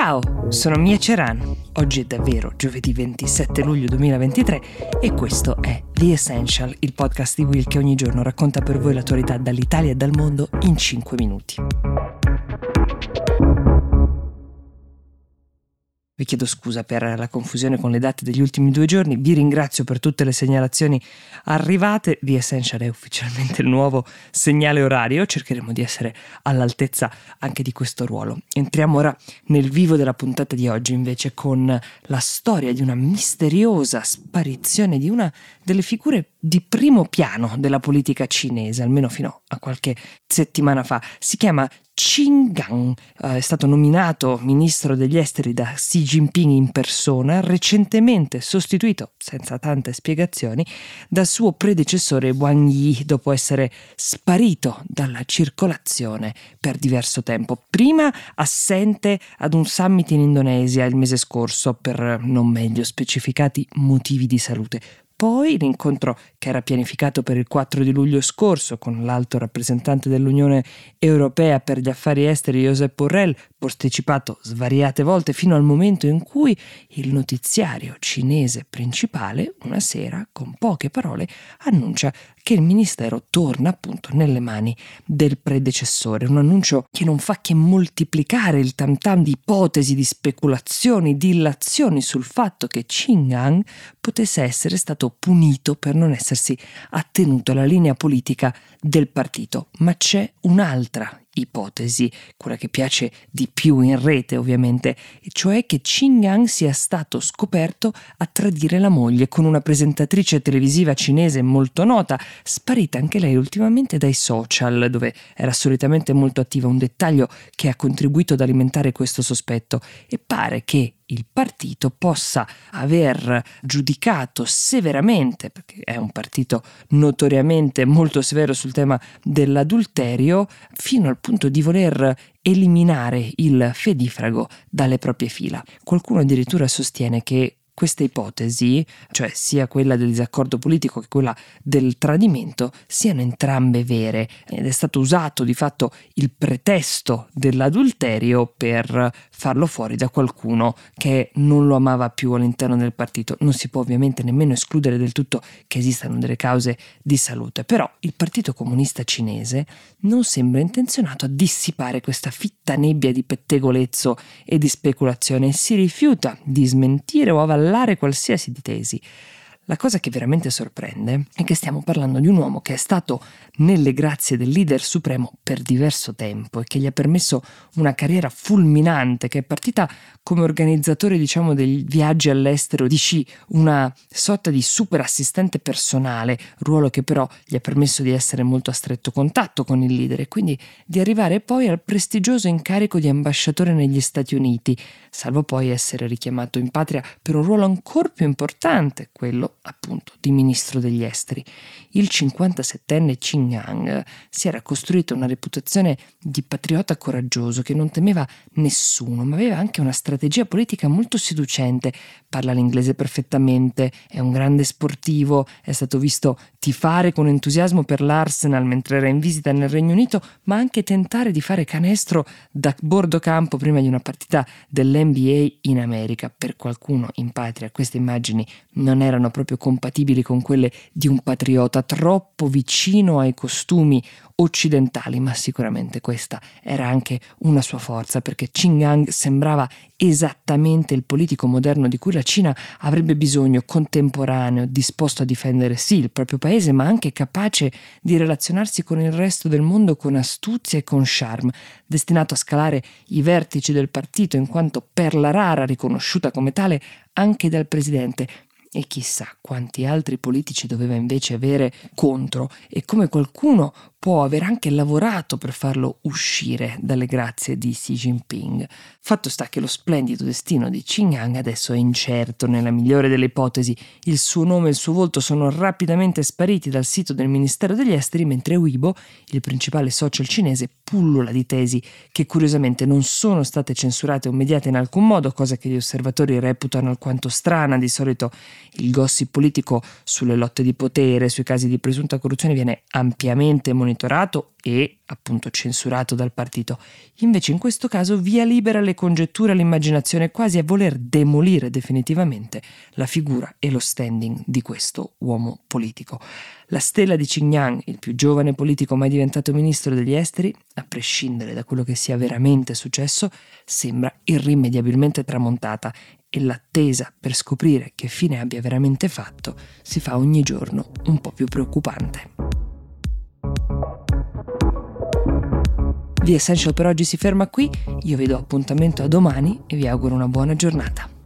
Ciao, sono Mia Ceran. Oggi è davvero giovedì 27 luglio 2023 e questo è The Essential, il podcast di Will che ogni giorno racconta per voi l'attualità dall'Italia e dal mondo in 5 minuti. Vi chiedo scusa per la confusione con le date degli ultimi due giorni, vi ringrazio per tutte le segnalazioni arrivate. The Essential è ufficialmente il nuovo segnale orario, cercheremo di essere all'altezza anche di questo ruolo. Entriamo ora nel vivo della puntata di oggi invece con la storia di una misteriosa sparizione di una delle figure di primo piano della politica cinese, almeno fino a qualche settimana fa. Si chiama Qin Gang eh, è stato nominato ministro degli esteri da Xi Jinping in persona, recentemente sostituito, senza tante spiegazioni, dal suo predecessore Wang Yi dopo essere sparito dalla circolazione per diverso tempo. Prima assente ad un summit in Indonesia il mese scorso per non meglio specificati motivi di salute. Poi l'incontro che era pianificato per il 4 di luglio scorso con l'alto rappresentante dell'Unione Europea per gli affari esteri Josep Borrell, posticipato svariate volte fino al momento in cui il notiziario cinese principale una sera, con poche parole, annuncia che il ministero torna appunto nelle mani del predecessore. Un annuncio che non fa che moltiplicare il tam tam di ipotesi, di speculazioni, di illazioni sul fatto che Qing'an potesse essere stato punito per non essersi attenuto alla linea politica del partito. Ma c'è un'altra ipotesi, quella che piace di più in rete ovviamente, cioè che Qing'an sia stato scoperto a tradire la moglie con una presentatrice televisiva cinese molto nota, sparita anche lei ultimamente dai social, dove era solitamente molto attiva, un dettaglio che ha contribuito ad alimentare questo sospetto. E pare che il partito possa aver giudicato severamente, perché è un partito notoriamente molto severo sul tema dell'adulterio, fino al punto di voler eliminare il fedifrago dalle proprie fila. Qualcuno addirittura sostiene che queste ipotesi, cioè sia quella del disaccordo politico che quella del tradimento, siano entrambe vere. Ed è stato usato di fatto il pretesto dell'adulterio per farlo fuori da qualcuno che non lo amava più all'interno del partito. Non si può ovviamente nemmeno escludere del tutto che esistano delle cause di salute, però il Partito Comunista Cinese non sembra intenzionato a dissipare questa fitta nebbia di pettegolezzo e di speculazione. E si rifiuta di smentire o avallare avallare qualsiasi tesi. La cosa che veramente sorprende è che stiamo parlando di un uomo che è stato nelle grazie del leader supremo per diverso tempo e che gli ha permesso una carriera fulminante che è partita come organizzatore diciamo dei viaggi all'estero di Xi, una sorta di super assistente personale, ruolo che però gli ha permesso di essere molto a stretto contatto con il leader e quindi di arrivare poi al prestigioso incarico di ambasciatore negli Stati Uniti, salvo poi essere richiamato in patria per un ruolo ancora più importante, quello appunto di ministro degli esteri. Il 57enne Qin Yang si era costruito una reputazione di patriota coraggioso che non temeva nessuno, ma aveva anche una strategia politica molto seducente. Parla l'inglese perfettamente, è un grande sportivo, è stato visto tifare con entusiasmo per l'Arsenal mentre era in visita nel Regno Unito, ma anche tentare di fare canestro da bordo campo prima di una partita dell'NBA in America. Per qualcuno in patria queste immagini non erano proprio compatibili con quelle di un patriota troppo vicino ai costumi occidentali, ma sicuramente questa era anche una sua forza perché Qin Gang sembrava esattamente il politico moderno di cui la Cina avrebbe bisogno, contemporaneo, disposto a difendere sì il proprio paese, ma anche capace di relazionarsi con il resto del mondo con astuzia e con charme, destinato a scalare i vertici del partito in quanto perla rara riconosciuta come tale anche dal presidente, e chissà quanti altri politici doveva invece avere contro e come qualcuno può aver anche lavorato per farlo uscire dalle grazie di Xi Jinping. Fatto sta che lo splendido destino di Qinghang adesso è incerto nella migliore delle ipotesi. Il suo nome e il suo volto sono rapidamente spariti dal sito del Ministero degli Esteri, mentre Weibo, il principale social cinese, pullula di tesi che curiosamente non sono state censurate o mediate in alcun modo, cosa che gli osservatori reputano alquanto strana. Di solito Il gossip politico sulle lotte di potere, sui casi di presunta corruzione viene ampiamente monitorato e appunto censurato dal partito. Invece in questo caso via libera alle congetture, all'immaginazione, quasi a voler demolire definitivamente la figura e lo standing di questo uomo politico. La stella di Xinjiang, il più giovane politico mai diventato ministro degli esteri, a prescindere da quello che sia veramente successo, sembra irrimediabilmente tramontata e l'attesa per scoprire che fine abbia veramente fatto si fa ogni giorno un po' più preoccupante. The Essential per oggi si ferma qui, io vi do appuntamento a domani e vi auguro una buona giornata.